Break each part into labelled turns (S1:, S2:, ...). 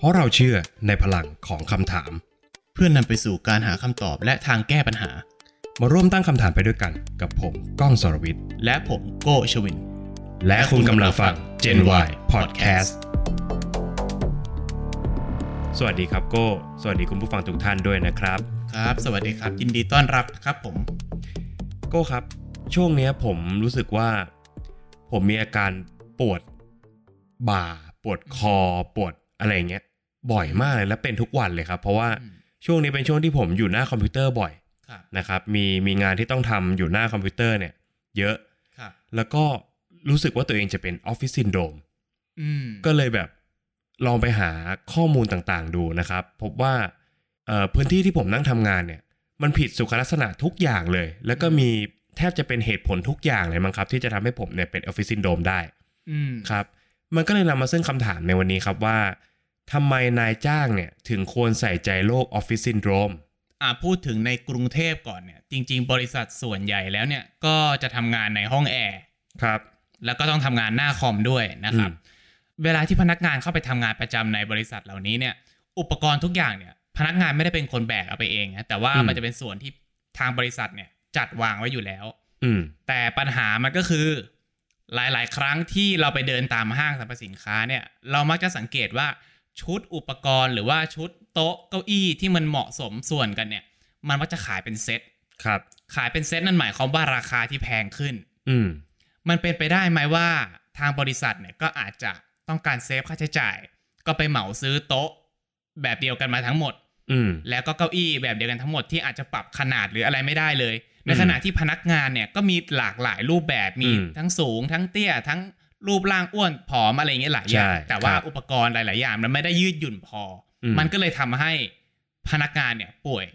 S1: เพราะเราเชื่อในพลังของคำถาม
S2: เพื่อนนำไปสู่การหาคำตอบและทางแก้ปัญหา
S1: มาร่วมตั้งคำถามไปด้วยกัน กับผมก้องสรวิทย์
S2: และผมโก้ชวิน
S1: และคุณกำลังฟัง Gen Y Podcast สวัสดีครับโก้ สวัสดีคุณผู้ฟังทุกท่านด้วยนะครับ
S2: ครับ สวัสดีครับ ยินดีต้อนรับครับผม
S1: โก้ครับ ช่วงเนี้ยผมรู้สึกว่า ผมมีอาการปวดบ่า ปวดคอ ปวดอะไรอย่างเงี้ย บ่อยมากเลยและเป็นทุกวันเลยครับ เพราะว่า
S2: อืม
S1: ช่วงนี้เป็นช่วงที่ผมอยู่หน้าคอมพิวเตอร์บ่อย
S2: ครับ
S1: นะครับมีมีงานที่ต้องทำอยู่หน้าคอมพิวเตอร์เนี่ย เยอะ
S2: ครับ
S1: แล้วก็รู้สึกว่าตัวเองจะเป็นออฟฟิศซินโดรม
S2: อืม
S1: ก็เลยแบบลองไปหาข้อมูลต่างๆดูนะครับ พบว่าเอ่อพื้นที่ที่ผมนั่งทำงานเนี่ย มันผิดสุขลักษณะทุกอย่างเลย แล้วก็มีแทบจะเป็นเหตุผลทุกอย่างเลยมั้งครับ ที่จะทำให้ผมเนี่ยเป็นออฟฟิศซินโดรมได้
S2: อืม
S1: ครับ มันก็เลยนำมาซึ่งคำถามในวันนี้ครับว่า ทำไมนายจ้างเนี่ยถึงควรใส่ใจโรคออฟฟิศซินโดรม
S2: อ่าพูดถึงในกรุงเทพก่อนเนี่ยจริง ๆ บริษัทส่วนใหญ่แล้วเนี่ยก็จะทำงานในห้องแอร์
S1: ครับ
S2: แล้วก็ต้องทำงานหน้าคอมด้วยนะครับ
S1: อืม
S2: เวลาที่พนักงานเข้าไปทำงานประจำในบริษัทเหล่านี้เนี่ย อุปกรณ์ทุกอย่างเนี่ย พนักงานไม่ได้เป็นคนแบกเอาไปเองนะแต่ว่ามันจะเป็นส่วนที่ทางบริษัทเนี่ยจัดวางไว้อยู่แล้ว
S1: อืม
S2: แต่ปัญหามันก็คือ หลาย ๆ ครั้งที่เราไปเดินตามห้างสรรพสินค้าเนี่ย เรามักจะสังเกตว่า ชุดอุปกรณ์หรือว่าชุดโต๊ะเก้าอี้ที่มันเหมาะสมส่วนกันเนี่ย มันมักจะขายเป็นเซ็ต
S1: ครับ
S2: ขายเป็นเซ็ตนั่นหมายความว่าราคาที่แพงขึ้น
S1: อืม
S2: มันเป็นไปได้ไหมว่าทางบริษัทเนี่ยก็อาจจะต้องการ save ค่าใช้จ่าย ก็ไปเหมาซื้อโต๊ะ แบบเดียวกันมาทั้งหมด
S1: อืม
S2: แล้วก็เก้าอี้แบบเดียวกันทั้งหมดที่อาจจะปรับขนาดหรืออะไรไม่ได้เลย ใน
S1: อืม
S2: ขณะที่พนักงานเนี่ยก็มีหลากหลายรูปแบบมี
S1: อืม
S2: ทั้งสูงทั้งเตี้ยทั้ง รูปร่างอ้วนผอมอะไรอย่างเงี้ยหลายอย่าง
S1: ใช่
S2: แต่ว่า
S1: ครับ
S2: อุปกรณ์หลาย ๆ อย่าง มันไม่ได้ยืดหยุ่นพออ
S1: ม
S2: มันก็เลยทำให้พนักงานเนี่ยป่วย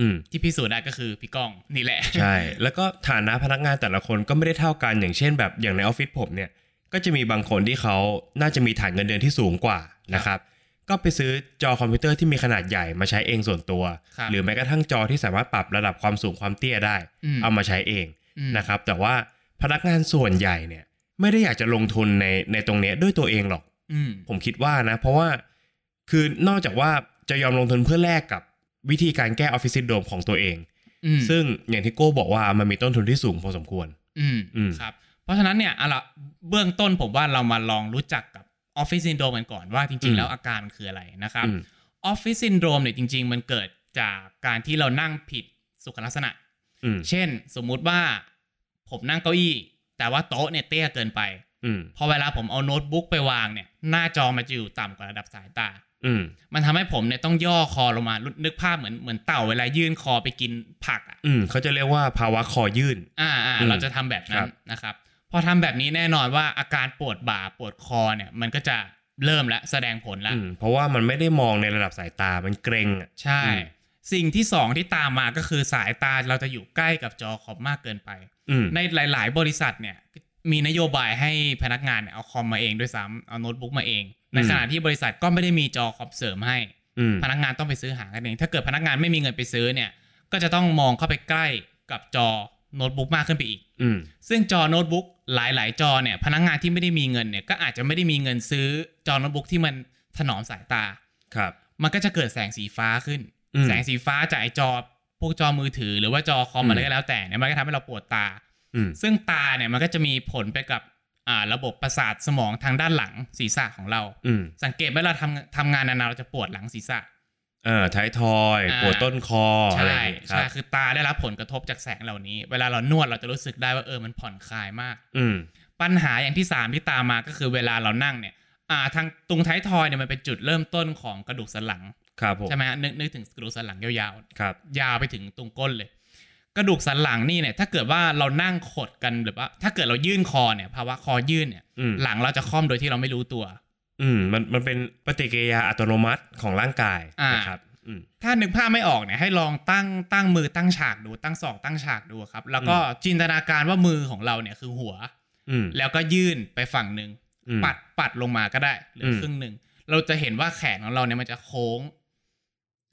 S1: อืม
S2: ที่พิสูจน์ได้ก็คือพี่ก้องนี่แหละ
S1: ใช่ แล้วก็ฐานะพนักงานแต่ละคนก็ไม่ได้เท่ากันอย่างเช่น แบบอย่างในออฟฟิศผมเนี่ย ก็จะมีบางคนที่เขาน่าจะมีฐานเงินเดือนที่สูงกว่านะครับ ก็ไปซื้อจอคอมพิวเตอร์ที่มีขนาดใหญ่มาใช้เองส่วนตัว
S2: ครับ
S1: หรือแม้กระทั่งจอที่สามารถปรับระดับความสูงความเตี้ยได้
S2: อืม
S1: เอามาใช้เอง
S2: อืม
S1: นะครับ แต่ว่าพนักงานส่วนใหญ่เนี่ย ไม่ได้อยากจะลงทุนในในตรงเนี้ยด้วยตัวเองหรอก
S2: อืม
S1: ผมคิดว่านะ เพราะว่าคือนอกจากว่าจะยอมลงทุนเพื่อแลกกับวิธีการแก้ออฟฟิศซินโดรมของตัวเอง
S2: อืม
S1: ซึ่งอย่างที่โก้บอกว่ามันมีต้นทุนที่สูงพอสมควร
S2: อืม
S1: อืม
S2: ครับ เพราะฉะนั้นเนี่ยเอาละเบื้องต้นผมว่าเรามาลองรู้จักกับออฟฟิศซินโดรมกันก่อนว่าจริงๆอืมแล้วอาการมันคืออะไรนะครับ
S1: อืม
S2: ออฟฟิศซินโดรมเนี่ยจริง ๆ มันเกิดจากการที่เรานั่งผิดสุขลักษณะ
S1: อืม
S2: เช่น สมมุติว่าผมนั่งเก้าอี้ แต่ว่าโต๊ะเนี่ยเตี้ยเกินไป
S1: อืม
S2: พอเวลาผมเอาโน้ตบุ๊กไปวางเนี่ย หน้าจอมันจะอยู่ต่ำกว่าระดับสายตา
S1: อืม
S2: มันทำให้ผมเนี่ยต้องยื่นคอลงมานึกภาพเหมือนเหมือนเต่าเวลายื่นคอไปกินผักอะ
S1: อืมเขาจะเรียกว่าภาวะคอยื่น
S2: อ่าอ่า
S1: อืม
S2: เราจะทำแบบนั้
S1: ครั
S2: น
S1: บ
S2: นะครับ พอทำแบบนี้แน่นอนว่าอาการปวดบ่าปวดคอเนี่ย มันก็จะเริ่มแล้วแสดงผลแล้ว
S1: อืมเพราะว่ามันไม่ได้มองในระดับสายตามันเกรงอะ
S2: ใช่
S1: อืม
S2: สิ่งที่สองที่ตามมาก็คือสายตาเราจะอยู่ใกล้กับจอคอมมากเกินไป
S1: อืม
S2: ในหลาย ๆ บริษัทเนี่ยมีนโยบายให้พนักงานเนี่ยเอาคอมมาเองด้วยซ้ำเอาโน้ตบุ๊กมาเอง ในขณะที่บริษัทก็ไม่ได้มีจอคอมเสริมให้
S1: อืม
S2: พนักงานต้องไปซื้อหากันเอง ถ้าเกิดพนักงานไม่มีเงินไปซื้อเนี่ย ก็จะต้องมองเข้าไปใกล้กับจอโน้ตบุ๊กมากขึ้นไปอีก
S1: อืม
S2: ซึ่งจอโน้ตบุ๊กหลาย ๆ จอเนี่ย พนักงานที่ไม่ได้มีเงินเนี่ยก็อาจจะไม่ได้มีเงินซื้อจอโน้ตบุ๊กที่มันถนอมสายตา
S1: ครับ
S2: มันก็จะเกิดแสงสีฟ้าขึ้น
S1: อืม
S2: แสงสีฟ้าจากไอจอพวกจอมือถือหรือว่าจอคอม
S1: อืม
S2: อะไรก็แล้วแต่เนี่ยมันก็ทำให้เราปวดตา
S1: อืม
S2: ซึ่งตาเนี่ยมันก็จะมีผลไปกับอ่าระบบประสาทสมองทางด้านหลังศีรษะของเรา
S1: อืม
S2: สังเกตไหมเราทำทำงานนานๆเราจะปวดหลังศีรษะ
S1: เออท้ายทอย
S2: อ่า
S1: ปวดต้นคออะไรอ
S2: ใช่
S1: ย่างงี้ครั
S2: ใช่
S1: บ
S2: คือตาได้รับผลกระทบจากแสงเหล่านี้ เวลาเรานวดเราจะรู้สึกได้ว่าเออมันผ่อนคลายมาก
S1: อืม
S2: ปัญหาอย่างที่สามที่ตามมาก็คือเวลาเรานั่งเนี่ย อ่า ทางตรงท้ายทอยเนี่ยมันเป็นจุดเริ่มต้นของกระดูกสันหลัง
S1: ครับผม
S2: ใช่ไหมฮะนึกนึกถึงกระดูกสันหลังยาว
S1: ครับ
S2: ๆยาวไปถึงตรงก้นเลย กระดูกสันหลังนี่เนี่ย ถ้าเกิดว่าเรานั่งขดกันหรือว่า ถ้าเกิดเรายื่นคอเนี่ยภาวะคอยื่นเนี่ย
S1: อืม
S2: หลังเราจะค่อมโดยที่เราไม่รู้ตัว
S1: อืมมันมันเป็นปฏิกิริยาอัตโนมัติของร่างกาย
S2: อ่าน
S1: นะครับอืม
S2: ถ้านึกภาพไม่ออกเนี่ยให้ลองตั้งตั้งมือตั้งฉากดูตั้งศอกตั้งฉากดูครับ แล้วก็จินตนาการว่ามือของเราเนี่ยคือหัว
S1: อืม
S2: แล้วก็ยื่นไปฝั่งหนึ่ง
S1: อืม
S2: ปัดปัดลงมาก็ได้เหลืออ
S1: ม
S2: ครึ่งหนึ่งเราจะเห็นว่าแขนของเราเนี่ยมันจะโค้ง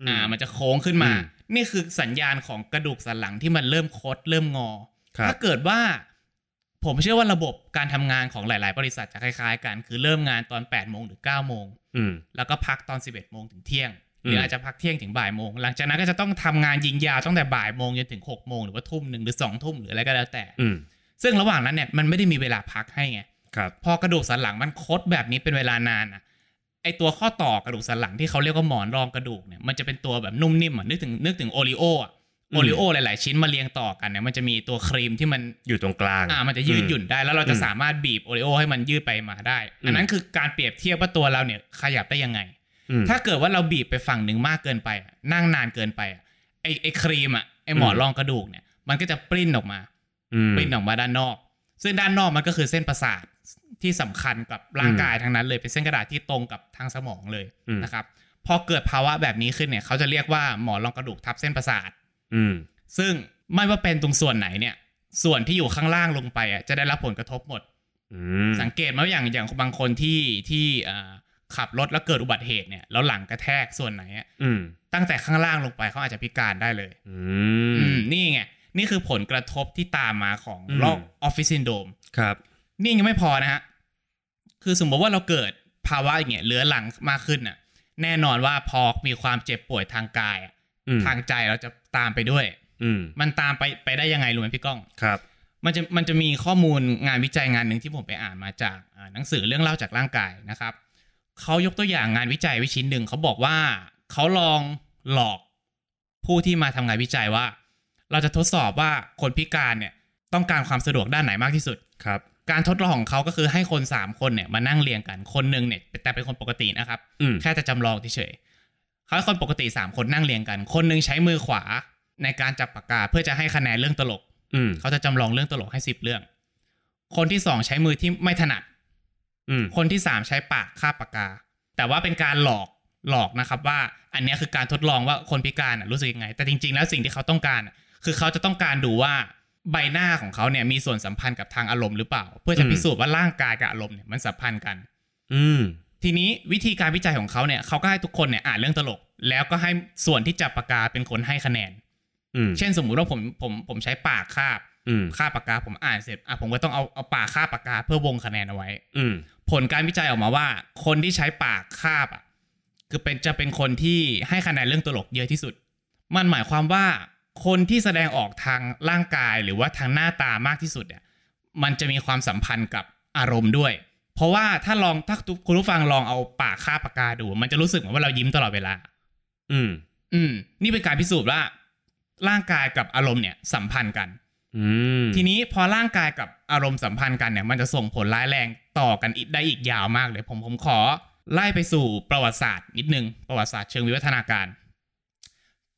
S1: อืม
S2: อ่า มันจะโค้งขึ้นมา
S1: อืม
S2: นี่คือสัญญาณของกระดูกสันหลังที่มันเริ่มคดเริ่มงอ
S1: ครับ
S2: ถ้าเกิดว่า ผมเชื่อว่าระบบการทำงานของหลาย ๆ บริษัทจะคล้ายๆ กัน คือเริ่มงานตอน8โมงหรือ9โมง
S1: อืม
S2: แล้วก็พักตอน 11โมงถึงเที่ยงห
S1: อืม
S2: รืออาจจะพักเที่ยงถึงบ่ายโมง หลังจากนั้นก็จะต้องทำงานยิงยาวตั้งแต่บ่ายโมงจนถึง6โมงหรือว่าทุ่มหนึ่งหรือ2ทุ่มหรืออะไรก็แล้วแต่
S1: อืม
S2: ซึ่งระหว่างนั้นเนี่ยมันไม่ได้มีเวลาพักให้ไง
S1: ครับ
S2: พอกระดูกสันหลังมันคดแบบนี้เป็นเวลานานอะ ไอตัวข้อต่อกระดูกสันหลังที่เขาเรียกว่าหมอนรองกระดูกเนี่ยมันจะเป็นตัวแบบนุ่มนิ่มอะนึกถึงนึกถึงโอริโออะ
S1: อืม
S2: โอริโอหลาย ๆ ชิ้นมาเรียงต่อกันเนี่ยมันจะมีตัวครีมที่มัน
S1: อยู่ตรงกลาง
S2: อ่ามันจะยืดหยุ่นได้ แล้วเราจะ
S1: อืม
S2: สามารถบีบโอริโอให้มันยืดไปมาได้ อันนั้นคือการเปรียบเทียบว่าตัวเราเนี่ยขยับได้ยังไง
S1: อืม
S2: ถ้าเกิดว่าเราบีบไปฝั่งหนึ่งมากเกินไปอะนั่งนานเกินไปอะไอไอครีมอะไอหมอน
S1: อืม
S2: รองกระดูกเนี่ยมันก็จะปริ้นออกมา
S1: อืม
S2: ปริ้นออกมาด้านนอก ซึ่งด้านนอกมันก็คือเส้นประสาท ที่สำคัญกับร่างกายทั้งนั้นเลยเป็นเส้นกระดาษที่ตรงกับทางสมองเลย
S1: อืม
S2: นะครับพอเกิดภาวะแบบนี้ขึ้นเนี่ย เขาจะเรียกว่าหมอนรองกระดูกทับเส้นประสาท
S1: อืม
S2: ซึ่งไม่ว่าเป็นตรงส่วนไหนเนี่ย ส่วนที่อยู่ข้างล่างลงไปอะจะได้รับผลกระทบหมด
S1: อืม
S2: สังเกตไหมว่าอย่างอย่างบางคนที่ที่อ่าขับรถแล้วเกิดอุบัติเหตุเนี่ยแล้วหลังกระแทกส่วนไหนอะ
S1: อืม
S2: ตั้งแต่ข้างล่างลงไปเขาอาจจะพิการได้เลย
S1: อื
S2: อื
S1: ม
S2: มนี่ไงนี่คือผลกระทบที่ตามมาของ
S1: อืม
S2: โรคออฟฟิศซินโดม
S1: ครับ
S2: นี่ยังไม่พอนะฮะ คือสมมติว่าเราเกิดภาวะอย่างเงี้ยเรื้อรังมากขึ้นน่ะ แน่นอนว่าพอมีความเจ็บป่วยทางกายอะ
S1: อืม
S2: ทางใจเราจะตามไปด้วย
S1: อืม
S2: มันตามไปไปได้ยังไงรู้ไหมพี่ก้อง
S1: ครับ
S2: มันจะมันจะมีข้อมูลงานวิจัยงานหนึ่งที่ผมไปอ่านมาจากอ่าหนังสือเรื่องเล่าจากร่างกายนะครับเขายกตัวอย่างงานวิจัยวิชิ้นหนึ่งเขาบอกว่าเขาลองหลอกผู้ที่มาทำงานวิจัยว่า เราจะทดสอบว่าคนพิการเนี่ยต้องการความสะดวกด้านไหนมากที่สุด
S1: ครับ
S2: การทดลองของเขาก็คือให้คน 3 คนเนี่ยมานั่งเรียงกันคนหนึ่งเนี่ยแต่เป็นคนปกตินะครับ
S1: อืม
S2: แค่จะจำลองเฉยๆเขาให้คนปกติ 3 คนนั่งเรียงกัน คนหนึ่งใช้มือขวาในการจับปากกาเพื่อจะให้คะแนนเรื่องตลก
S1: อืม
S2: เขาจะจำลองเรื่องตลกให้สิบเรื่อง คนที่สองใช้มือที่ไม่ถนัด
S1: อืม
S2: คนที่สามใช้ปากคาบปากกา แต่ว่าเป็นการหลอกหลอกนะครับ ว่าอันเนี้ยคือการทดลองว่าคนพิการน่ะรู้สึกยังไง แต่จริง ๆ แล้วสิ่งที่เขาต้องการน่ะคือเขาจะต้องการดูว่า ใบหน้าของเขาเนี่ยมีส่วนสัมพันธ์กับทางอารมณ์หรือเปล่า เพื่อจะพิสูจน์ว่าร่างกายกับอารมณ์เนี่ยมันสัมพันธ์กัน
S1: อืม
S2: ทีนี้วิธีการวิจัยของเขาเนี่ยเขาก็ให้ทุกคนเนี่ยอ่านเรื่องตลก แล้วก็ให้ส่วนที่จับปากกาเป็นคนให้คะแนน
S1: อืม
S2: เช่นสมมุติว่าผมผมผมใช้ปากคาบ
S1: อืม
S2: คาบปากกาผมอ่านเสร็จอะผมก็ต้องเอาเอาปากคาบปากกาเพื่อวงคะแนนเอาไว้
S1: อืม
S2: ผลการวิจัยออกมาว่า คนที่ใช้ปากคาบอะคือเป็นจะเป็นคนที่ให้คะแนนเรื่องตลกเยอะที่สุด มันหมายความว่า คนที่แสดงออกทางร่างกายหรือว่าทางหน้าตามากที่สุดเนี่ยมันจะมีความสัมพันธ์กับอารมณ์ด้วย เพราะว่าถ้าลองถ้าคุณผู้ฟังลองเอาปากคาบปากกาดู มันจะรู้สึกเหมือนว่าเรายิ้มตลอดเวลา
S1: อืม
S2: อืม นี่เป็นการพิสูจน์ว่า ร่างกายกับอารมณ์เนี่ยสัมพันธ์กัน
S1: อืม
S2: ทีนี้พอร่างกายกับอารมณ์สัมพันธ์กันเนี่ย มันจะส่งผลร้ายแรงต่อกันอีกได้อีกยาวมากเลย ผมผมขอ ไล่ไปสู่ประวัติศาสตร์นิดนึงประวัติศาสตร์เชิงวิวัฒนาการ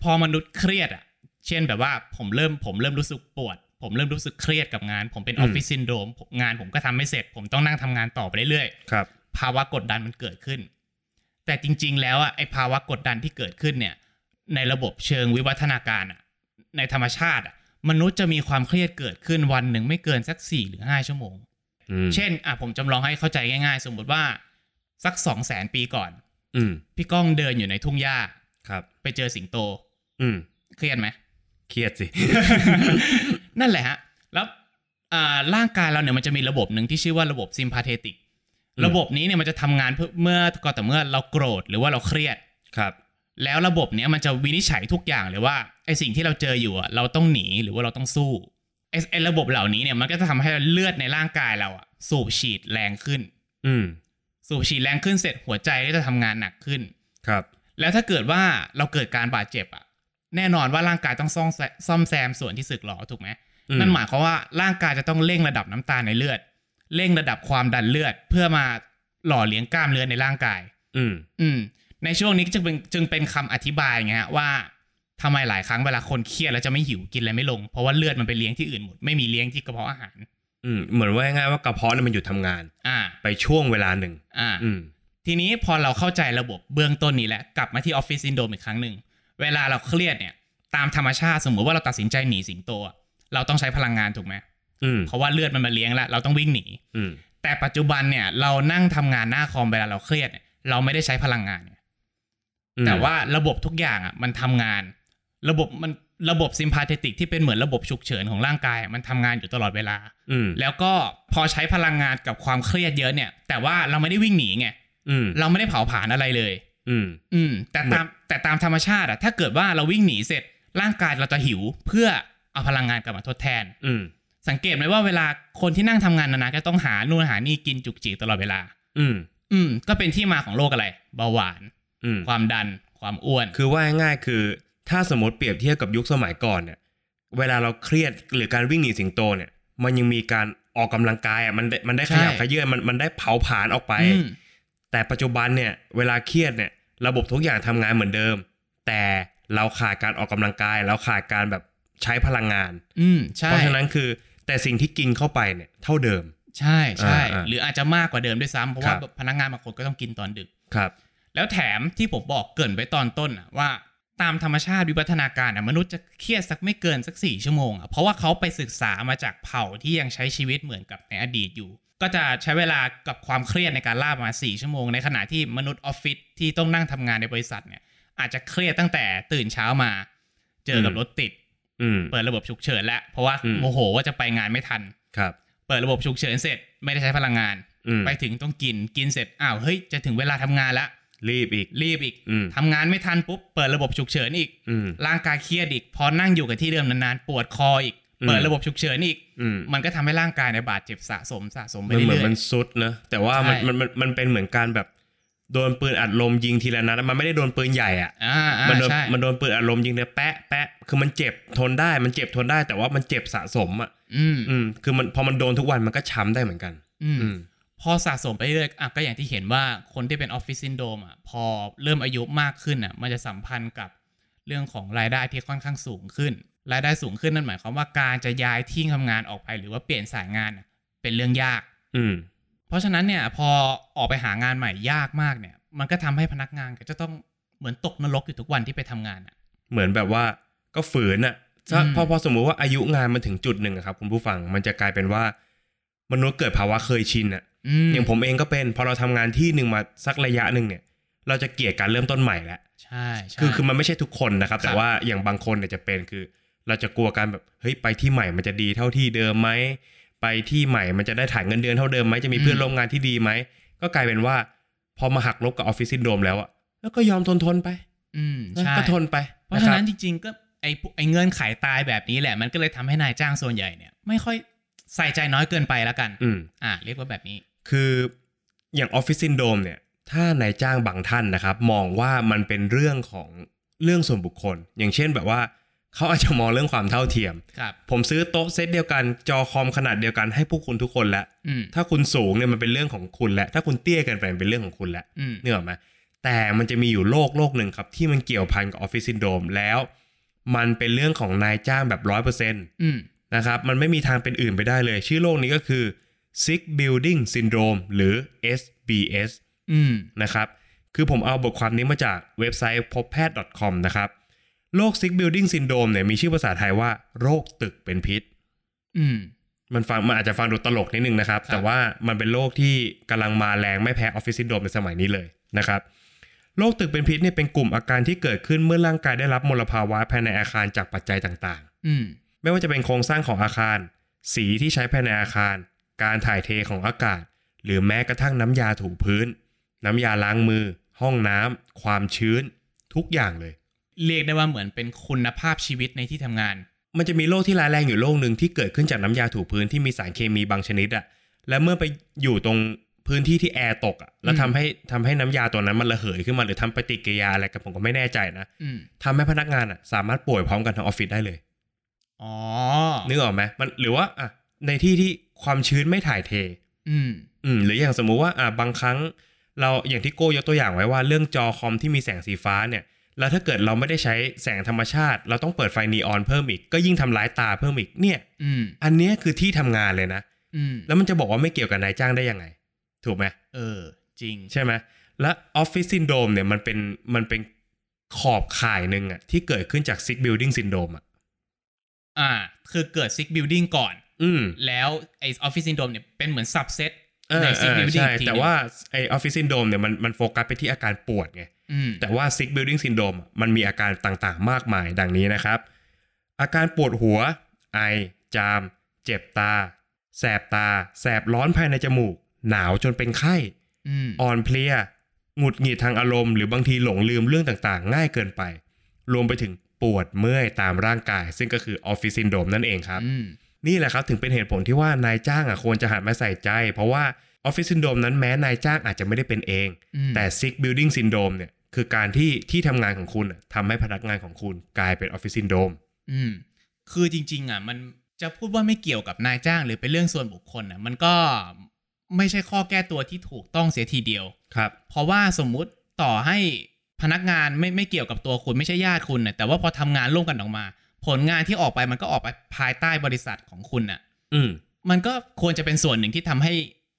S2: พอมนุษย์เครียดอะ เช่นแบบว่าผมเริ่มผมเริ่มรู้สึกปวด ผมเริ่มรู้สึกเครียดกับงาน ผมเป็นออฟฟิศซินโดรมผมงานผมก็ทำไม่เสร็จ ผมต้องนั่งทำงานต่อไปเรื่อยๆ
S1: ครับ
S2: ภาวะกดดันมันเกิดขึ้น แต่จริง ๆ แล้วอะไอภาวะกดดันที่เกิดขึ้นเนี่ย ในระบบเชิงวิวัฒนาการอะในธรรมชาติอะมนุษย์จะมีความเครียดเกิดขึ้นวันหนึ่งไม่เกินสักสี่หรือห้าชั่วโมง
S1: อืม
S2: เช่นอะผมจำลองให้เข้าใจง่าย ๆ สมมติว่าสักสองแสนปีก่อน
S1: อืม
S2: พี่ก้องเดินอยู่ในทุ่งหญ้า
S1: ครับ
S2: ไปเจอสิงโต
S1: อืม
S2: เครียดไหม
S1: เครียดสิ
S2: นั่นแหละฮะ แล้วอ่าร่างกายเราเนี่ยมันจะมีระบบหนึ่งที่ชื่อว่าระบบซิมพาเทติก
S1: อืม
S2: ระบบนี้เนี่ยมันจะทำงานเพื่อเมื่อก็แต่อเมื่อเราโกรธหรือว่าเราเครียด
S1: ครับ
S2: แล้วระบบเนี้ยมันจะวินิจฉัยทุกอย่างเลยว่าไอสิ่งที่เราเจออยู่อะเราต้องหนีหรือว่าเราต้องสู้ไอไอระบบเหล่านี้เนี่ยมันก็จะทำให้เลือดในร่างกายเราอะสูบฉีดแรงขึ้น
S1: อืม
S2: สูบฉีดแรงขึ้นเสร็จหัวใจก็จะทำงานหนักขึ้น
S1: ครับ
S2: แล้วถ้าเกิดว่าเราเกิดการบาดเจ็บอะ แน่นอนว่าร่างกายต้องซ่อมแซซ่อมแซมส่วนที่สึกหรอถูกไหม
S1: อืม
S2: นั่นหมายความว่าร่างกายจะต้องเร่งระดับน้ำตาลในเลือด เร่งระดับความดันเลือด เพื่อมาหล่อเลี้ยงกล้ามเนื้อในร่างกาย
S1: อืม
S2: อืม ในช่วงนี้จึงเป็นจึงเป็นคำอธิบายไงฮะว่าทำไมหลายครั้งเวลาคนเครียดแล้วจะไม่หิวกินอะไรไม่ลง เพราะว่าเลือดมันไปเลี้ยงที่อื่นหมดไม่มีเลี้ยงที่กระเพาะอาหาร
S1: อืม เหมือนว่าง่ายๆว่ากระเพาะเนี่ยมันหยุดทำงาน
S2: อ่า
S1: ไปช่วงเวลาหนึ่ง
S2: อ่า
S1: อืม
S2: ทีนี้พอเราเข้าใจระบบเบื้องต้นนี้แล้วกลับมาที่ออฟฟิศซินโดรมอีกครั้งหนึ่ง เวลาเราเครียดเนี่ย ตามธรรมชาติสมมติว่าเราตัดสินใจหนีสิงโตอะเราต้องใช้พลังงานถูกไหม
S1: อืม
S2: เพราะว่าเลือดมันมาเลี้ยงแล้วเราต้องวิ่งหนี
S1: อืม
S2: แต่ปัจจุบันเนี่ย เรานั่งทำงานหน้าคอมเวลาเราเครียดเนี่ยเราไม่ได้ใช้พลังงานเนี่ย
S1: อืม
S2: แต่ว่าระบบทุกอย่างอะ มันทำงาน ระบบมันระบบซิมพาเทติกที่เป็นเหมือนระบบฉุกเฉินของร่างกาย มันทำงานอยู่ตลอดเวลา
S1: อืม
S2: แล้วก็พอใช้พลังงานกับความเครียดเยอะเนี่ย แต่ว่าเราไม่ได้วิ่งหนีไง
S1: อืม
S2: เราไม่ได้เผาผลาญอะไรเลย
S1: อืม
S2: อืม แต่ตามแต่ตามธรรมชาติอะถ้าเกิดว่าเราวิ่งหนีเสร็จร่างกายเราจะหิวเพื่อเอาพลังงานกลับมาทดแทน
S1: อืม
S2: สังเกตไหมว่าเวลาคนที่นั่งทำงานนานๆก็ต้องหานู่นหานี่กินจุกจิกตลอดเวลา
S1: อืม
S2: อืม ก็เป็นที่มาของโรคอะไรเบาหวาน
S1: อืม
S2: ความดัน ความอ้วน
S1: คือว่าง่ายๆคือ ถ้าสมมติเปรียบเทียบกับยุคสมัยก่อนเนี่ย เวลาเราเครียดหรือการวิ่งหนีสิงโตเนี่ย มันยังมีการออกกำลังกายอะมันได้มันได้ขยับ
S2: ใช่
S1: ขยื่นมันมันได้เผาผลาญออกไป
S2: อืม
S1: แต่ปัจจุบันเนี่ยเวลาเครียดเนี่ยระบบทุกอย่างทำงานเหมือนเดิม แต่เราขาดการออกกำลังกายเราขาดการแบบใช้พลังงาน
S2: อืมใช่
S1: เพราะฉะนั้นคือแต่สิ่งที่กินเข้าไปเนี่ยเท่าเดิม
S2: ใช่ใช่
S1: อ่าๆ
S2: หรืออาจจะมากกว่าเดิมด้วยซ้ำเพราะว่า
S1: ครับ
S2: พนักงานบางคนก็ต้องกินตอนดึก
S1: ครับ
S2: แล้วแถมที่ผมบอกเกรินไปตอนต้นอะว่าตามธรรมชาติวิวัฒนาการอะมนุษย์จะเครียดสักไม่เกินสักสี่ชั่วโมงอะเพราะว่าเขาไปศึกษามาจากเผ่าที่ยังใช้ชีวิตเหมือนกับในอดีตอยู่ ก็จะใช้เวลากับความเครียดในการล่าประมาณสี่ชั่วโมง ในขณะที่มนุษย์ออฟฟิศที่ต้องนั่งทำงานในบริษัทเนี่ย อาจจะเครียดตั้งแต่ตื่นเช้ามา เจอกับ
S1: อืม
S2: รถติด
S1: อืม
S2: เปิดระบบฉุกเฉินแล้วเพราะว่า
S1: อืม
S2: โมโหว่าจะไปงานไม่ทัน
S1: ครับ
S2: เปิดระบบฉุกเฉินเสร็จไม่ได้ใช้พลังงาน
S1: อืม
S2: ไปถึงต้องกินกินเสร็จอ้าวเฮ้ยจะถึงเวลาทำงานแล้ว
S1: รีบอีก
S2: รีบอีก
S1: อืม
S2: ทำงานไม่ทันปุ๊บเปิดระบบฉุกเฉินอีก
S1: อืม
S2: ร่างกายเครียดอีกพอนั่งอยู่กับที่เดิมนานๆปวดคออีก
S1: อืม
S2: เปิดระบบฉุกเฉินอีก
S1: อืม
S2: มันก็ทำให้ร่างกายในยบาดเจ็บสะสมสะสมไป
S1: มันเหมือ
S2: เรื่
S1: น
S2: อย
S1: มันซุดนะแต่ว่ามัน
S2: ใช่
S1: มันมันมันเป็นเหมือนการแบบโดนปืนอัดลมยิงทีละนัดมันไม่ได้โดนปืนใหญ่อะ
S2: ๆอ่าอ่า
S1: มันโดน
S2: ใช่
S1: มันโดนปืนอัดลมยิงเนี่ยแปะแปะคือมันเจ็บทนได้มันเจ็บทนได้ แต่ว่ามันเจ็บสะสมอะ
S2: อืม
S1: อืมคือมันพอมันโดนทุกวันมันก็ช้ำได้เหมือนกัน
S2: อืม
S1: อืม
S2: พอสะสมไปเรื่อยอะก็อย่างที่เห็นว่าคนที่เป็นออฟฟิศซินโดรมอะพอเริ่มอายุมากขึ้นอะมันจะสัมพันธ์กับเรื่องของรายได้ที่ค่อนข้างสูงขึ้น รายได้สูงขึ้นนั่นหมายความว่าการจะย้ายที่ทำงานออกไปหรือว่าเปลี่ยนสายงานอะเป็นเรื่องยาก
S1: อืม
S2: เพราะฉะนั้นเนี่ย พอออกไปหางานใหม่ยากมากเนี่ย มันก็ทำให้พนักงานก็จะต้องเหมือนตกนรกอยู่ทุกวันที่ไปทำงานอะ
S1: เหมือนแบบว่าก็ฝืนอะถ้า
S2: อืม
S1: พอพอสมมุติว่าอายุงานมันถึงจุดหนึ่งอะครับ คุณผู้ฟังมันจะกลายเป็นว่ามนุษย์เกิดภาวะเคยชินอะ
S2: ม
S1: อย่างผมเองก็เป็นพอเราทำงานที่หนึ่งมาสักระยะหนึ่งเนี่ย เราจะเกลียดการเริ่มต้นใหม่แล้ว
S2: ใช่ใช่
S1: คือคือมันไม่ใช่ทุกคนนะครับ
S2: ครับ
S1: แต่ว่าอย่างบางคนเนี่ยจะเป็นคือ เราจะกลัวการแบบเฮ้ยไปที่ใหม่มันจะดีเท่าที่เดิมไหมไปที่ใหม่มันจะได้จ่ายเงินเดือนเท่าเดิมไหมจะมีเพื่อนร่วมงานที่ดีไหมก็กลายเป็นว่าพอมาหักลบกับออฟฟิศซินโดรมแล้วอะแล้วก็ยอมทนทนๆไป
S2: อืม
S1: นะ
S2: ใช่
S1: ก็ทนไป
S2: เพราะฉะนั้น
S1: ค
S2: จ
S1: บ
S2: ริงๆก็ไอพวกไอเงื่อนไขตายแบบนี้แหละ มันก็เลยทำให้นายจ้างส่วนใหญ่เนี่ย ไม่ค่อยใส่ใจน้อยเกินไปแล้วกัน
S1: อืม
S2: อ่า เรียกว่าแบบนี้
S1: คืออย่างออฟฟิศซินโดรมเนี่ย ถ้านายจ้างบางท่านนะครับ มองว่ามันเป็นเรื่องของเรื่องส่วนบุคคล อย่างเช่นแบบว่า เขาอาจจะมองเรื่องความเท่าเทียม
S2: ครับ
S1: ผมซื้อโต๊ะเซตเดียวกันจอคอมขนาดเดียวกันให้พวกคุณทุกคนแล้ว
S2: อืม
S1: ถ้าคุณสูงเนี่ยมันเป็นเรื่องของคุณแล้วถ้าคุณเตี้ยเกันไปมันเป็นเรื่องของคุณแล้ว
S2: อืม
S1: เนื้ออกไหมแต่มันจะมีอยู่โลกโลกหนึ่งครับ ที่มันเกี่ยวพันกับออฟฟิศซินโดรมแล้ว มันเป็นเรื่องของนายจ้างแบบร้อยเปอร์เซ็นต์
S2: อืม
S1: นะครับ มันไม่มีทางเป็นอื่นไปได้เลย ชื่อโรคนี้ก็คือ sick building syndrome หรือ SBS
S2: อืม
S1: นะครับ คือผมเอาบทความนี้มาจากเว็บไซต์พบแพทย์ .com นะครับ โรค sick building syndrome เนี่ยมีชื่อภาษาไทยว่า โรคตึกเป็นพิษ
S2: อืม
S1: มันฟังมันอาจจะฟังดูตลกนิดนึงนะครับ
S2: ครับ
S1: แต่ว่ามันเป็นโรคที่กำลังมาแรงไม่แพ้ออฟฟิศซินโดรมในสมัยนี้เลยนะครับโรคตึกเป็นพิษเนี่ยเป็นกลุ่มอาการที่เกิดขึ้นเมื่อร่างกายได้รับมลภาวะภายในอาคารจากปัจจัยต่าง
S2: อืม
S1: ๆไม่ว่าจะเป็นโครงสร้างของอาคาร สีที่ใช้ภายในอาคาร การถ่ายเทของอากาศ หรือแม้กระทั่งน้ำยาถูพื้น น้ำยาล้างมือ ห้องน้ำความชื้น ทุกอย่างเลย
S2: เรียกได้ว่าเหมือนเป็นคุณภาพชีวิตในที่ทำงาน
S1: มันจะมีโรคที่ร้ายแรงอยู่โรคหนึ่งที่เกิดขึ้นจากน้ำยาถูพื้นที่มีสารเคมีบางชนิดอะและเมื่อไปอยู่ตรงพื้นที่ที่แอร์ตกอะแล้ว
S2: อืม
S1: ทำให้ทำให้น้ำยาตัวนั้นมันระเหยขึ้นมาหรือทำปฏิกิริยาอะไรกันผมก็ไม่แน่ใจนะ
S2: อืม
S1: ทำให้พนักงานอะสามารถป่วยพร้อมกันทั้งออฟฟิศได้เลย
S2: อ๋อ
S1: นึกออกไหมมันหรือว่าอะในที่ที่ความชื้นไม่ถ่ายเท
S2: อืม
S1: อืม หรืออย่างสมมุติว่าอะบางครั้ง เราอย่างที่โก้ยกตัวอย่างไว้ว่าเรื่องจอคอมที่มีแสงสีฟ้าเนี่ย แล้วถ้าเกิดเราไม่ได้ใช้แสงธรรมชาติ เราต้องเปิดไฟนีออนเพิ่มอีก ก็ยิ่งทำร้ายตาเพิ่มอีกเนี่ย
S2: อืม
S1: อันเนี้ยคือที่ทำงานเลยนะ
S2: อืม
S1: แล้วมันจะบอกว่าไม่เกี่ยวกับนายจ้างได้ยังไง ถูกไหม
S2: เออ จริง
S1: ใช่ไหมและออฟฟิศซินโดรมเนี่ยมันเป็นมันเป็นขอบข่ายหนึ่งอะที่เกิดขึ้นจาก sick building syndrome อะ
S2: อ่า คือเกิด sick building ก่อน
S1: อืม
S2: แล้วไอออฟฟิศซินโดรมเนี่ยเป็นเหมือน subset เอ
S1: อ
S2: ใน
S1: เอ
S2: ซิก
S1: อ
S2: บิลดิ้ง
S1: ใช่แต่ว่าไอออฟฟิศซินโดรมเนี่ยมันมันโฟกัสไปที่อาการปวดไง
S2: อืม
S1: แต่ว่า sick building syndrome อะมันมีอาการต่างๆ มากมายดังนี้นะครับ อาการปวดหัว ไอ จาม เจ็บตา แสบตา แสบร้อนภายในจมูก หนาวจนเป็นไข้
S2: อืม
S1: อ่อนเพลียหงุดหงิดทางอารมณ์หรือบางทีหลงลืมเรื่องต่างๆ ง่ายเกินไป รวมไปถึงปวดเมื่อยตามร่างกาย ซึ่งก็คือออฟฟิศซินโดรมนั่นเองครับ
S2: อืม
S1: นี่แหละครับถึงเป็นเหตุผลที่ว่านายจ้างอะควรจะหันมาใส่ใจ เพราะว่า ออฟฟิศซินโดรมนั้นแม้นายจ้างอาจจะไม่ได้เป็นเอง
S2: อืม
S1: แต่ sick building syndrome เนี่ยคือการที่ที่ทำงานของคุณอะทำให้พนักงานของคุณกลายเป็นออฟฟิศซินโดรม
S2: อืมคือจริง ๆอะมันจะพูดว่าไม่เกี่ยวกับนายจ้าง หรือเป็นเรื่องส่วนบุคคลอะมันก็ไม่ใช่ข้อแก้ตัวที่ถูกต้องเสียทีเดียว
S1: ครับ
S2: เพราะว่าสมมุติต่อให้พนักงานไม่ไม่เกี่ยวกับตัวคุณไม่ใช่ญาติคุณน่ะแต่ว่าพอทำงานร่วมกันออกมา ผลงานที่ออกไปมันก็ออกไปภายใต้บริษัทของคุณน่ะ
S1: อืม
S2: มันก็ควรจะเป็นส่วนหนึ่งที่ทำให้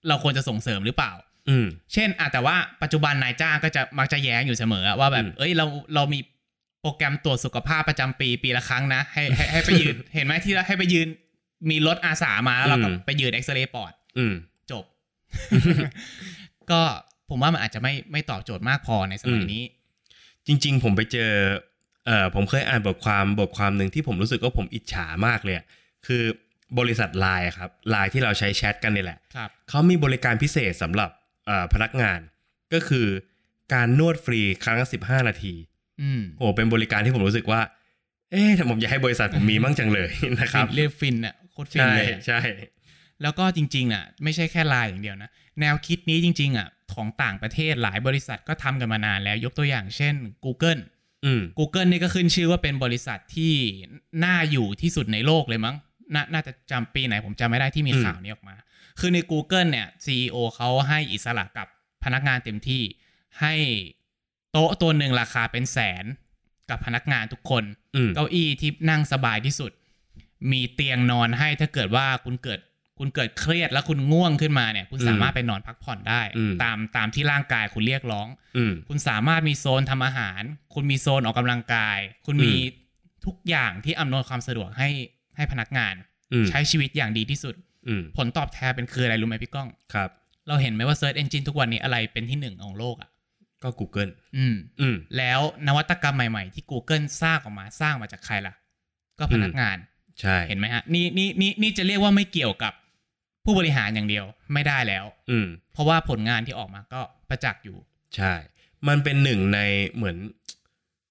S2: เราควรจะส่งเสริมหรือเปล่า
S1: อืม
S2: เช่นอะแต่ว่าปัจจุบันนายจ้างก็จะมักจะแย้งอยู่เสมออะว่าแบบ
S1: อืม
S2: เอ้ยเราเรามีโปรแกรมตรวจสุขภาพประจำปีปีละครั้งนะ ให้ให้ให้ไปยืน เห็นไหมที่ให้ไปยืน มีรถอาสามาแล้วเราก็ไปยืนเอ็กซเรย์ปอด
S1: อืม
S2: จบ ก็ผมว่ามันอาจจะไม่ไม่ตอบโจทย์มากพอในสมัย
S1: อืม
S2: นี้
S1: จริง ๆ ผมไปเจอเอ่อผมเคยอ่านบทความบทความหนึ่งที่ผมรู้สึกว่าผมอิจฉามากเลยอะคือ บริษัทไลน์ครับไลน์ที่เราใช้แชทกันนี่แหละ
S2: ครับ
S1: เขามีบริการพิเศษสำหรับเอ่อพนักงานก็คือการนวดฟรีครั้งละสิบห้านาที
S2: อืม
S1: โอ้เป็นบริการที่ผมรู้สึกว่า เอ๊ะแต่ผมอยากให้บริษัทผมมีมั่งจังเลยนะครับ
S2: ฟินเรียกฟินอะโคตรฟิน
S1: ใช่
S2: เลย
S1: ใช่
S2: แล้วก็จริงๆอะ ไม่ใช่แค่ไลน์อย่างเดียวนะ แนวคิดนี้จริง ๆ อะ ของต่างประเทศหลายบริษัทก็ทำกันมานานแล้วยกตัวอย่างเช่น Google
S1: อืม
S2: Google นี่ก็ขึ้นชื่อว่าเป็นบริษัทที่น่าอยู่ที่สุดในโลกเลยมั้ง นาน่าจะจำปีไหนผมจำไม่ได้ที่มี
S1: อืม
S2: ข่าวนี้ออกมา คือใน Google เนี่ย CEO เขาให้อิสระกับพนักงานเต็มที่ให้โต๊ะตัวหนึ่งราคาเป็นแสนกับพนักงานทุกคน
S1: อืม
S2: เก้าอี้ที่นั่งสบายที่สุด มีเตียงนอนให้ถ้าเกิดว่าคุณเกิดคุณเกิดเครียดแล้วคุณง่วงขึ้นมาเนี่ย คุณสามารถไปนอนพักผ่อนได้
S1: อืม
S2: ตามตามที่ร่างกายคุณเรียกร้อง
S1: อืม
S2: คุณสามารถมีโซนทำอาหาร คุณมีโซนออกกำลังกาย คุณมี
S1: อืม
S2: ทุกอย่างที่อำนวยความสะดวกให้ ให้พนักงาน
S1: อืม
S2: ใช้ชีวิตอย่างดีที่สุด
S1: อืม
S2: ผลตอบแทนเป็นคืออะไรรู้ไหมพี่ก้อง
S1: ครับ
S2: เราเห็นไหมว่า Search Engine ทุกวันนี้อะไรเป็นที่หนึ่งของโลกอะ
S1: ก็ Google
S2: อืม
S1: อืม
S2: แล้วนวัตกรรมใหม่ ๆ ที่ Google สร้างออกมาสร้างมาจากใครล่ะ ก็พนักงาน
S1: ใช่
S2: เห็นไหมฮะ นี่นี่นี่นี่จะเรียกว่าไม่เกี่ยวกับผู้บริหารอย่างเดียวไม่ได้แล้ว
S1: อืม
S2: เพราะว่าผลงานที่ออกมาก็ประจักษ์อยู่
S1: ใช่ มันเป็นหนึ่งในเหมือน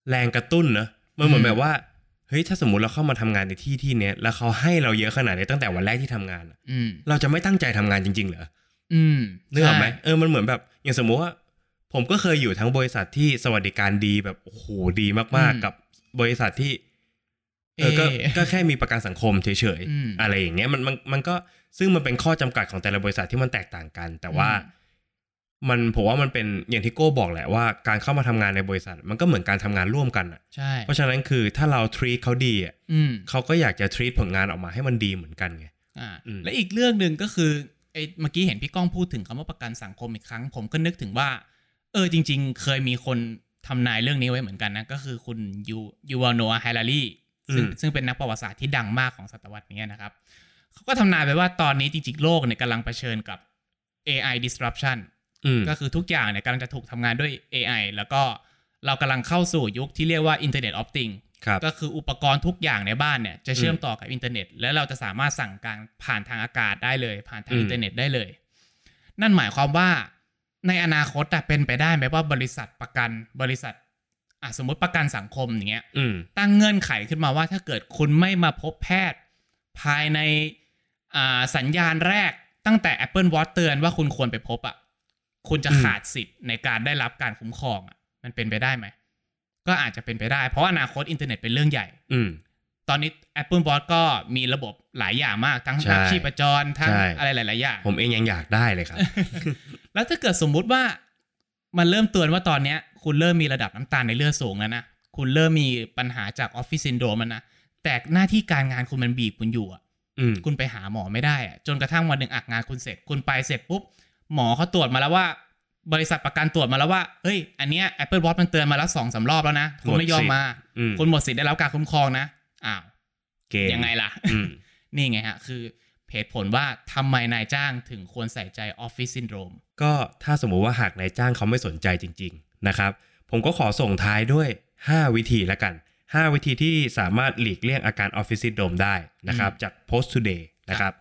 S1: แรงกระตุ้นเนอะมันเหมือ
S2: อื
S1: น
S2: ม
S1: แบบว่า เฮ้ยถ้าสมมติเราเข้ามาทำงานในที่ที่เนี้ยแล้วเขาให้เราเยอะขนาดนี้ตั้งแต่วันแรกที่ทำงานอะ
S2: อืม
S1: เราจะไม่ตั้งใจทำงานจริงๆเหรอ
S2: อืม
S1: นึกออกไหม
S2: ใช่
S1: เออมันเหมือนแบบ อย่างสมมติว่า ผมก็เคยอยู่ทั้งบริษัทที่สวัสดิการดีแบบโอ้โหดีมาก
S2: อืม
S1: ๆกับบริษัทที่ เออก็
S2: เอ่อ
S1: ก็แค่มีประกันสังคมเฉย
S2: อืม
S1: ๆอะไรอย่างเงี้ยมันมันมันก็ซึ่งมันเป็นข้อจำกัดของแต่ละบริษัทที่มันแตกต่างกัน แต่ว่า
S2: อื ม
S1: มันผมว่ามันเป็นอย่างที่โก้บอกแหละว่าการเข้ามาทำงานในบริษัท มันก็เหมือนการทำงานร่วมกันอะ
S2: ใช่
S1: เพราะฉะนั้นคือถ้าเรา treat เขาดีอะ
S2: อืม
S1: เขาก็อยากจะ treat ผลงานออกมาให้มันดีเหมือนกันไง
S2: อ่า
S1: อืม
S2: และอีกเรื่องหนึ่งก็คือไอ้เมื่อกี้เห็นพี่ก้องพูดถึงคำว่าประกันสังคมอีกครั้ง ผมก็นึกถึงว่า เออจริง ๆ เคยมีคนทำนายเรื่องนี้ไว้เหมือนกันนะ ก็คือคุณยูยูวาโนอาไฮลารีซึ่งซึ่งเป็นนักประวัติศาสตร์ที่ดังมากของศตวรรษนี้นะครับเขาก็ทำนายไปว่าตอนนี้จริงๆโลกเนี่ยกำลังเผชิญกับ AI disruption
S1: อืม
S2: ก็คือทุกอย่างเนี่ยกำลังจะถูกทำงานด้วย AI แล้วก็เรากำลังเข้าสู่ยุคที่เรียกว่า Internet of Things
S1: ครับ
S2: ก็คืออุปกรณ์ทุกอย่างในบ้านเนี่ยจะเชื่อมต่อกับอินเทอร์เน็ต แล้วเราจะสามารถสั่งการผ่านทางอากาศได้เลย ผ่านทาง
S1: อืม
S2: อินเทอร์เน็ตได้เลย นั่นหมายความว่าในอนาคตอะเป็นไปได้ไหมว่าบริษัทประกันบริษัทอะสมมติประกันสังคมอย่างเงี้ย
S1: อืม
S2: ตั้งเงื่อนไขขึ้นมาว่าถ้าเกิดคุณไม่มาพบแพทย์ ภายในอ่าสัญญาณแรกตั้งแต่ Apple Watch เตือนว่าคุณควรไปพบอะ คุณจะ
S1: อืม
S2: ขาดสิทธิ์ในการได้รับการคุ้มครองอะ มันเป็นไปได้ไหม ก็อาจจะเป็นไปได้ เพราะอนาคตอินเทอร์เน็ตเป็นเรื่องใหญ่
S1: อืม
S2: ตอนนี้ Apple Watch ก็มีระบบหลายอย่างมาก ทั้ง
S1: ใช่
S2: นับชีพจรทั้ง
S1: ใช่
S2: อะไรหลาย ๆ อย่าง
S1: ผมเองยังอยากได้เลยครับ
S2: แล้วถ้าเกิดสมมุติว่ามันเริ่มเตือนว่าตอนเนี้ย คุณเริ่มมีระดับน้ำตาลในเลือดสูงแล้วนะ คุณเริ่มมีปัญหาจากออฟฟิศซินโดรมแล้วนะ แต่หน้าที่การงานคุณมันบีบคุณอยู่อะ
S1: อืม
S2: คุณไปหาหมอไม่ได้อะจนกระทั่งวันหนึ่งอักงานคุณเสร็จ คุณไปเสร็จปุ๊บ หมอเขาตรวจมาแล้วว่า บริษัทประกันตรวจมาแล้วว่าเฮ้ย อันเนี้ย Apple Watch มันเตือนมาแล้วสองสามรอบแล้วนะคุณไม่ยอมมา
S1: อืม
S2: คุณหมดสิทธิ์ได้รับการคุ้มครองนะอ้าว
S1: เกม
S2: ยังไงล่ะ
S1: อืม
S2: นี่ไงฮะ คือเหตุผลว่าทำไมนายจ้างถึงควรใส่ใจออฟฟิศซินโดรม
S1: ก็ถ้าสมมุติว่าหากนายจ้างเขาไม่สนใจจริง ๆ นะครับ ผมก็ขอส่งท้ายด้วย 5 วิธีละกัน 5 วิธีที่สามารถหลีกเลี่ยงอาการออฟฟิศซินโดรมได้นะครับ จาก Post Today นะครับ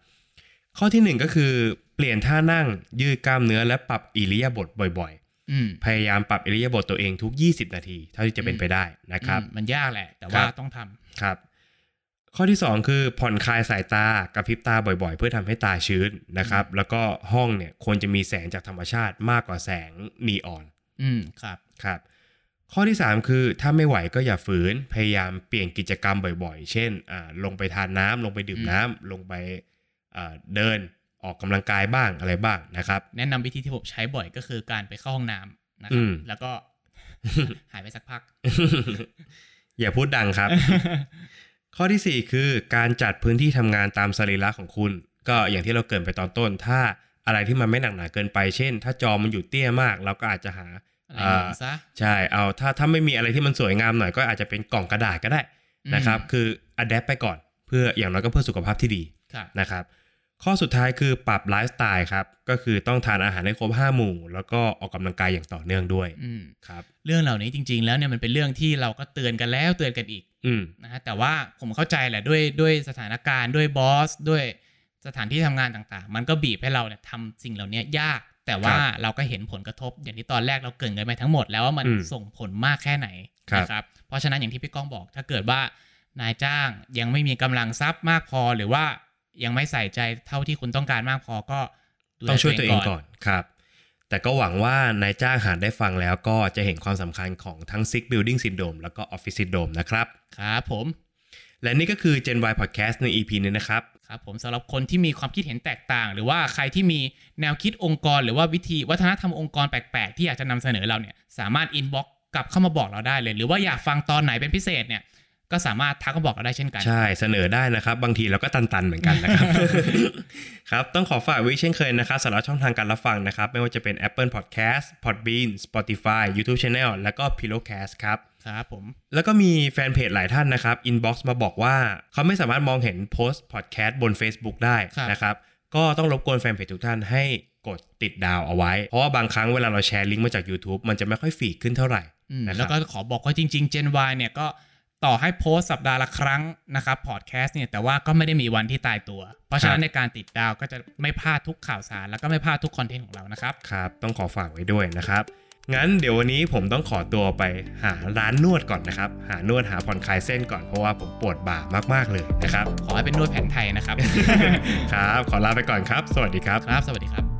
S1: ข้อทีหนึ่1 ก็คือ เปลี่ยนท่านั่งยืดกล้ามเนื้อและปรับอิริยาบถบ่อย
S2: อืม
S1: ๆพยายามปรับอิริยาบถตัวเองทุก 20 นาที เท่าที่จะเป็นไปได้นะครับ
S2: อืมมันยากแหละ แต่
S1: ครั
S2: ว่า
S1: บ
S2: ต้องทำ
S1: ครับ ข้อที่ 2 คือผ่อนคลายสายตากระพริบตาบ่อยๆ เพื่อทำให้ตาชื้นนะครับ แล้วก็ห้องเนี่ยควรจะมีแสงจากธรรมชาติมากกว่าแสงนีออน
S2: อืมครับ
S1: ครับ ข้อที่ 3 คือถ้าไม่ไหวก็อย่าฝืนพยายามเปลี่ยนกิจกรรมบ่อยๆ เช่นอ่าลงไปทานน้ำลงไปดื่ม
S2: อืม
S1: น้ำลงไปอ่าเดิน ออกกำลังกายบ้างอะไรบ้างนะครับ
S2: แนะนำวิธีที่ผมใช้บ่อยก็คือการไปเข้าห้องน้ำนะค
S1: อื
S2: รับ
S1: ม
S2: แล้วก็หายไปสักพัก
S1: อย่าพูดดังครับ ข้อทีสี่4 คือการจัดพื้นที่ทำงานตามสรีระของคุณ ก็อย่างที่เราเกรินไปตอนต้น ถ้าอะไรที่มันไม่หนักหนาเกินไป เช่น ถ้าจอมันอยู่เตี้ยมาก เราก็อาจจะหา
S2: อะไรอย่างนี้ซะ
S1: ใช่เอาถ้าถ้าไม่มีอะไรที่มันสวยงามหน่อยก็อาจจะเป็นกล่องกระดาษก็ได้นะครับ
S2: อืม
S1: คืออัดแอปไปก่อนเพื่ออย่างน้อยก็เพื่อสุขภาพที่ดี
S2: ครับ
S1: นะครับ ข้อสุดท้ายคือปรับไลฟ์สไตล์ครับ ก็คือต้องทานอาหารให้ครบห้าหมู่ แล้วก็ออกกำลังกายอย่างต่อเนื่องด้วย
S2: อืม
S1: ครับ
S2: เรื่องเหล่านี้จริง ๆ แล้วเนี่ยมันเป็นเรื่องที่เราก็เตือนกันแล้วเตือนกันอีก
S1: อืม
S2: นะฮะแต่ว่าผมเข้าใจแหละด้วยด้วยสถานการณ์ด้วยบอสด้วยสถานที่ทำงานต่างๆ มันก็บีบให้เราเนี่ยทำสิ่งเหล่านี้ยาก แต่ว่า
S1: ครับ
S2: เราก็เห็นผลกระทบ อย่างที่ตอนแรกเราเกรินกันไปทั้งหมดแล้วว่ามัน
S1: อืม
S2: ส่งผลมากแค่ไหน
S1: ครับ
S2: นะครับเพราะฉะนั้นอย่างที่พี่ก้องบอก ถ้าเกิดว่านายจ้างยังไม่มีกำลังทรัพย์มากพอหรือว่า ยังไม่ใส่ใจเท่าที่คุณต้องการมากพอก็ดูแล
S1: ต้องช่วยตัวเองก่อนครับ แต่ก็หวังว่านายจ้างหากได้ฟังแล้วก็จะเห็นความสำคัญของทั้ง Sick Building Syndrome แล้วก็ Office Syndrome นะครับ
S2: ครับผม
S1: และนี่ก็คือ Gen Y Podcast ใน EP นี้นะครับ
S2: ครับผมสำหรับคนที่มีความคิดเห็นแตกต่าง หรือว่าใครที่มีแนวคิดองค์กร หรือว่าวิธีวัฒนธรรมองค์กรแปลกๆ ที่อยากจะนำเสนอเราเนี่ยสามารถอินบ็อกกลับเข้ามาบอกเราได้เลย หรือว่าอยากฟังตอนไหนเป็นพิเศษเนี่ย ก็สามารถทักมาบอกเราได้เช่นกัน
S1: ใช่เสนอได้นะครับ บางทีเราก็ตันๆเหมือนกันนะครับครับต้องขอฝากไว้เช่นเคยนะครับสำหรับช่องทางการรับฟังนะครับ ไม่ว่าจะเป็น Apple Podcast Podbean Spotify YouTube Channel แล้วก็ Pillowcast ครับ
S2: ครับผม
S1: แล้วก็มีแฟนเพจหลายท่านนะครับ inbox มาบอกว่า เขาไม่สามารถมองเห็นโพสต์พอดแคสต์บน Facebook ได้
S2: ครับ
S1: นะครับก็ต้องรบกวนแฟนเพจทุกท่านให้กดติดดาวเอาไว้ เพราะว่าบางครั้งเวลาเราแชร์ลิงก์มาจาก YouTube มันจะไม่ค่อย feed ขึ้นเท่าไหร่
S2: อืม
S1: นะครับ
S2: แล้วก็ขอบอกว่าจริงๆ Gen Y เนี่ยก็ ต่อให้โพสต์สัปดาห์ละครั้งนะครับพอดแคสต์เนี่ยแต่ว่าก็ไม่ได้มีวันที่ตายตัว เพราะฉะนั้นในการติดดาวก็จะไม่พลาดทุกข่าวสาร แล้วก็ไม่พลาดทุก content ของเรานะครับ
S1: ครับ ต้องขอฝากไว้ด้วยนะครับ งั้นเดี๋ยววันนี้ผมต้องขอตัวไปหาร้านนวดก่อนนะครับ หานวดหาผ่อนคลายเส้นก่อนเพราะว่าผมปวดบ่ามากๆเลยนะครับ
S2: ขอให้เป็นนวดแผนไทยนะครับ
S1: ครับ ขอลาไปก่อนครับ สวัสดีครับ
S2: ครับ สวัสดีครับ